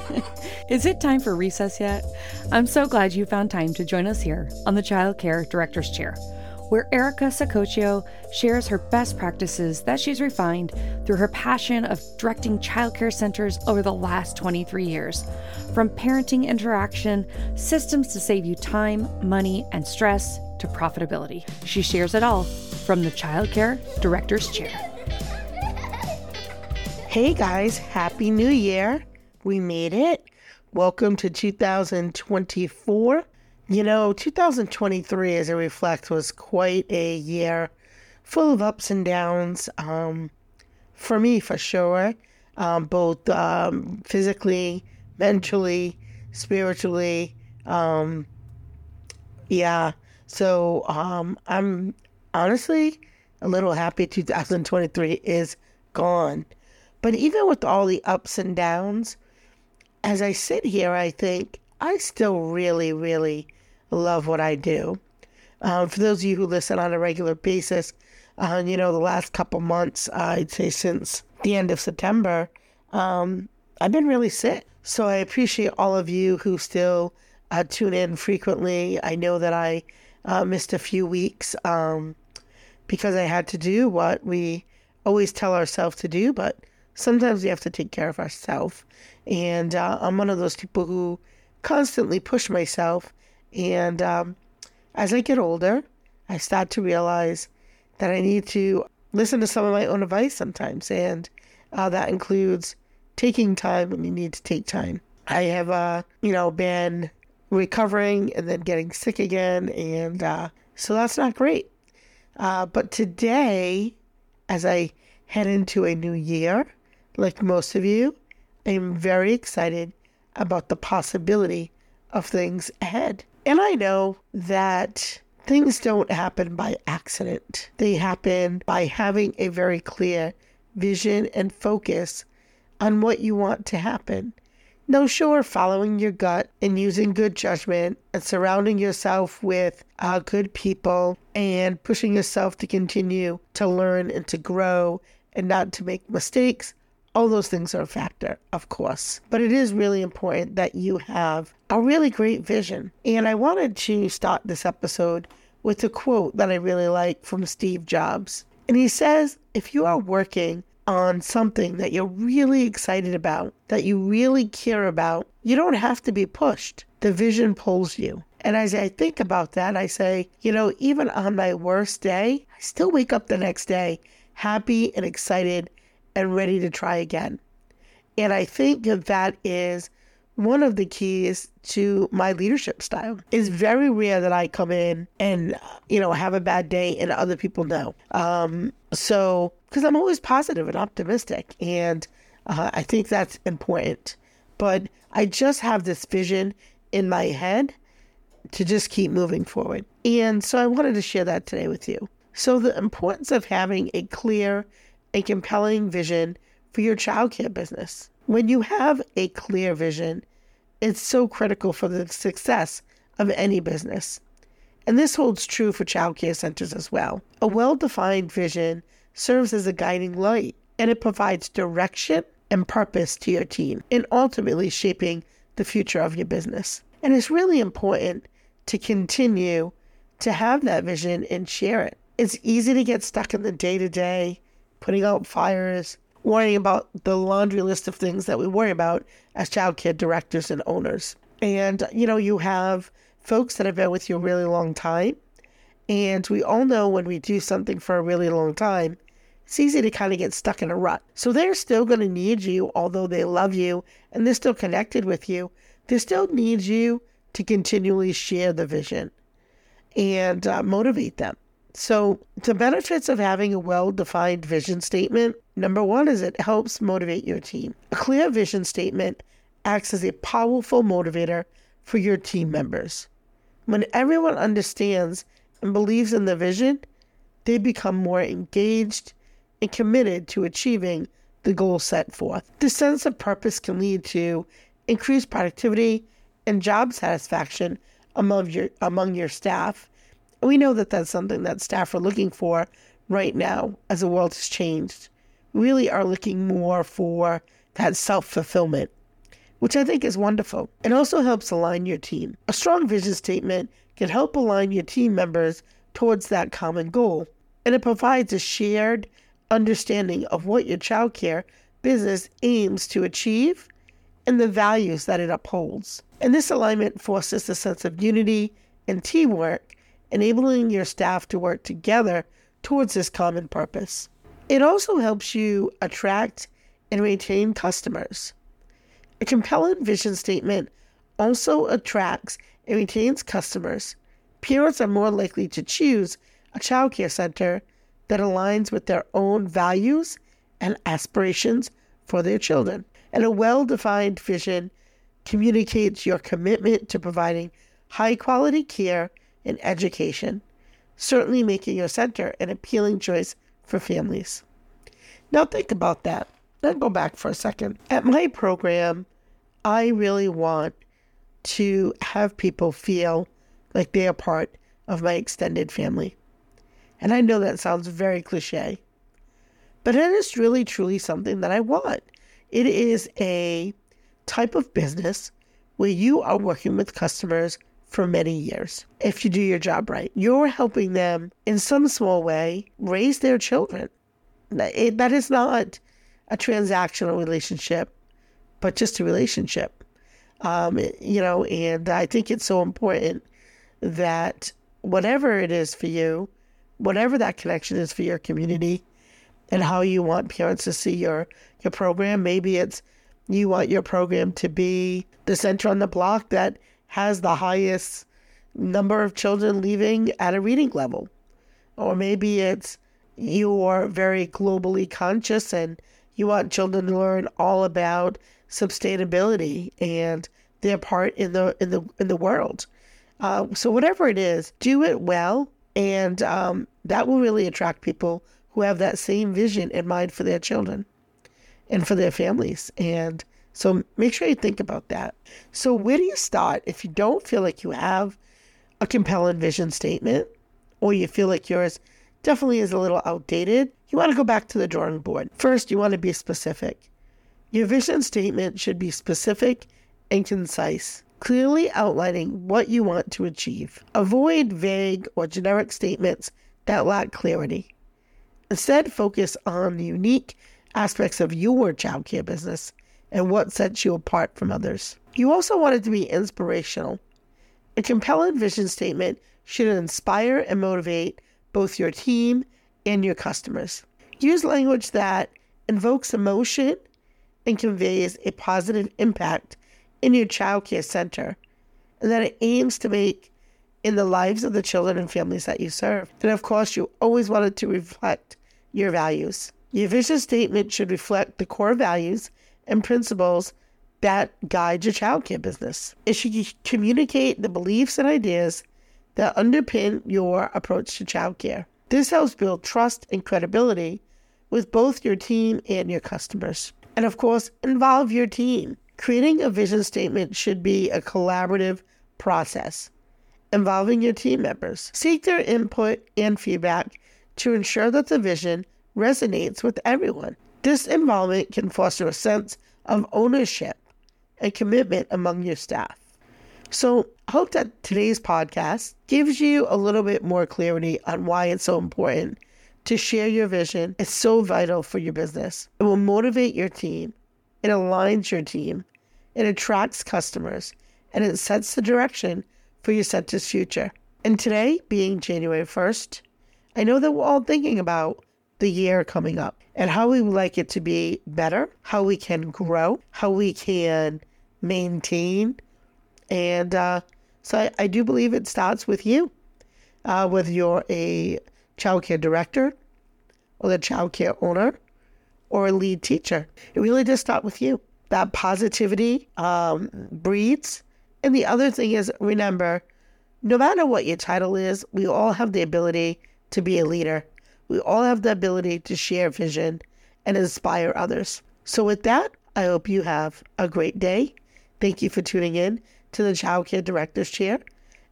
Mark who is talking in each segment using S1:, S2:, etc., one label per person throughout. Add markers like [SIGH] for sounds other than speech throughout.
S1: [LAUGHS] Is it time for recess yet? I'm so glad you found time to join us here on the Child Care Director's Chair, where Erica Sacoccio shares her best practices that she's refined through her passion of directing childcare centers over the last 23 years. From parenting interaction, systems to save you time, money, and stress, to profitability. She shares it all from the Child Care Director's Chair.
S2: Hey guys, Happy New Year! We made it. Welcome to 2024. You know, 2023, as I reflect, was quite a year full of ups and downs. Um, for me, for sure, um, both um, physically, mentally, spiritually. Um, yeah. So um, I'm honestly a little happy 2023 is gone. But even with all the ups and downs, as I sit here, I think I still really, really love what I do. Um, for those of you who listen on a regular basis, uh, you know, the last couple months, uh, I'd say since the end of September, um, I've been really sick. So I appreciate all of you who still uh, tune in frequently. I know that I uh, missed a few weeks um, because I had to do what we always tell ourselves to do, but sometimes we have to take care of ourselves. And uh, I'm one of those people who constantly push myself. And um, as I get older, I start to realize that I need to listen to some of my own advice sometimes. And uh, that includes taking time when you need to take time. I have, uh, you know, been recovering and then getting sick again. And uh, so that's not great. Uh, but today, as I head into a new year, like most of you, I'm very excited about the possibility of things ahead. And I know that things don't happen by accident, they happen by having a very clear vision and focus on what you want to happen. No, sure, following your gut and using good judgment and surrounding yourself with uh, good people and pushing yourself to continue to learn and to grow and not to make mistakes all those things are a factor, of course. But it is really important that you have a really great vision. And I wanted to start this episode with a quote that I really like from Steve Jobs. And he says, if you are working on something that you're really excited about, that you really care about, you don't have to be pushed. The vision pulls you. And as I think about that, I say, you know, even on my worst day, I still wake up the next day happy and excited and ready to try again. And I think that is one of the keys to my leadership style. It's very rare that I come in and, you know, have a bad day and other people know. Um, so, because I'm always positive and optimistic, and uh, I think that's important. But I just have this vision in my head to just keep moving forward. And so I wanted to share that today with you. So, the importance of having a clear a compelling vision for your childcare business. When you have a clear vision, it's so critical for the success of any business. And this holds true for childcare centers as well. A well defined vision serves as a guiding light and it provides direction and purpose to your team in ultimately shaping the future of your business. And it's really important to continue to have that vision and share it. It's easy to get stuck in the day to day putting out fires, worrying about the laundry list of things that we worry about as childcare directors and owners. And, you know, you have folks that have been with you a really long time. And we all know when we do something for a really long time, it's easy to kind of get stuck in a rut. So they're still going to need you, although they love you and they're still connected with you. They still need you to continually share the vision and uh, motivate them. So, the benefits of having a well defined vision statement number one is it helps motivate your team. A clear vision statement acts as a powerful motivator for your team members. When everyone understands and believes in the vision, they become more engaged and committed to achieving the goal set forth. This sense of purpose can lead to increased productivity and job satisfaction among your among your staff we know that that's something that staff are looking for right now as the world has changed. Really are looking more for that self fulfillment, which I think is wonderful. It also helps align your team. A strong vision statement can help align your team members towards that common goal, and it provides a shared understanding of what your childcare business aims to achieve and the values that it upholds. And this alignment fosters a sense of unity and teamwork, enabling your staff to work together towards this common purpose. It also helps you attract and retain customers. A compelling vision statement also attracts and retains customers. Parents are more likely to choose a childcare center that aligns with their own values and aspirations for their children. And a well defined vision communicates your commitment to providing high quality care and education, certainly making your center an appealing choice for families. Now, think about that. Then go back for a second. At my program, I really want to have people feel like they are part of my extended family. And I know that sounds very cliche, but it is really, truly something that I want. It is a type of business where you are working with customers for many years. If you do your job right, you're helping them in some small way raise their children. It, that is not a transactional relationship, but just a relationship. Um, you know, and I think it's so important that whatever it is for you, whatever that connection is for your community and how you want parents to see your your program. Maybe it's you want your program to be the center on the block that has the highest number of children leaving at a reading level. Or maybe it's you are very globally conscious and you want children to learn all about sustainability and their part in the in the in the world. Uh, so whatever it is, do it well and um, that will really attract people who have that same vision in mind for their children and for their families. And so make sure you think about that. So, where do you start if you don't feel like you have a compelling vision statement or you feel like yours definitely is a little outdated? You want to go back to the drawing board. First, you want to be specific. Your vision statement should be specific and concise clearly outlining what you want to achieve. Avoid vague or generic statements that lack clarity. Instead, focus on the unique aspects of your childcare business and what sets you apart from others. You also want it to be inspirational. A compelling vision statement should inspire and motivate both your team and your customers. Use language that invokes emotion and conveys a positive impact in your childcare center and that it aims to make in the lives of the children and families that you serve. And of course, you always want it to reflect your values. Your vision statement should reflect the core values and principles that guide your childcare business. It should communicate the beliefs and ideas that underpin your approach to childcare. This helps build trust and credibility with both your team and your customers. And of course, involve your team. Creating a vision statement should be a collaborative process involving your team members. Seek their input and feedback to ensure that the vision resonates with everyone. This involvement can foster a sense of ownership and commitment among your staff. So, I hope that today's podcast gives you a little bit more clarity on why it's so important to share your vision. It's so vital for your business. It will motivate your team, it aligns your team, it attracts customers, and it sets the direction for your center's future. And today, being January 1st, I know that we're all thinking about the year coming up and how we would like it to be better, how we can grow, how we can maintain. And uh, so I, I, do believe it starts with you, uh, whether you're a childcare director or the childcare owner or a lead teacher. It really does start with you that positivity um, breeds. And the other thing is, remember, no matter what your title is, we all have the ability to be a leader. We all have the ability to share vision and inspire others. So, with that, I hope you have a great day. Thank you for tuning in to the Child Care Director's Chair.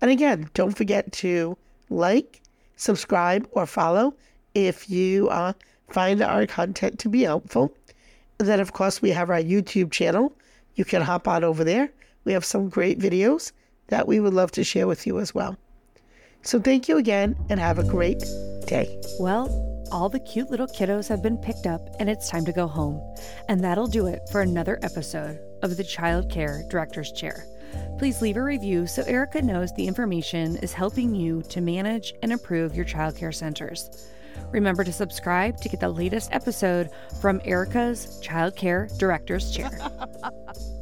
S2: And again, don't forget to like, subscribe, or follow if you uh, find our content to be helpful. And Then, of course, we have our YouTube channel, you can hop on over there. We have some great videos that we would love to share with you as well. So thank you again and have a great day.
S1: Well, all the cute little kiddos have been picked up and it's time to go home. And that'll do it for another episode of the Child Care Director's Chair. Please leave a review so Erica knows the information is helping you to manage and improve your childcare centers. Remember to subscribe to get the latest episode from Erica's Child Care Director's Chair. [LAUGHS]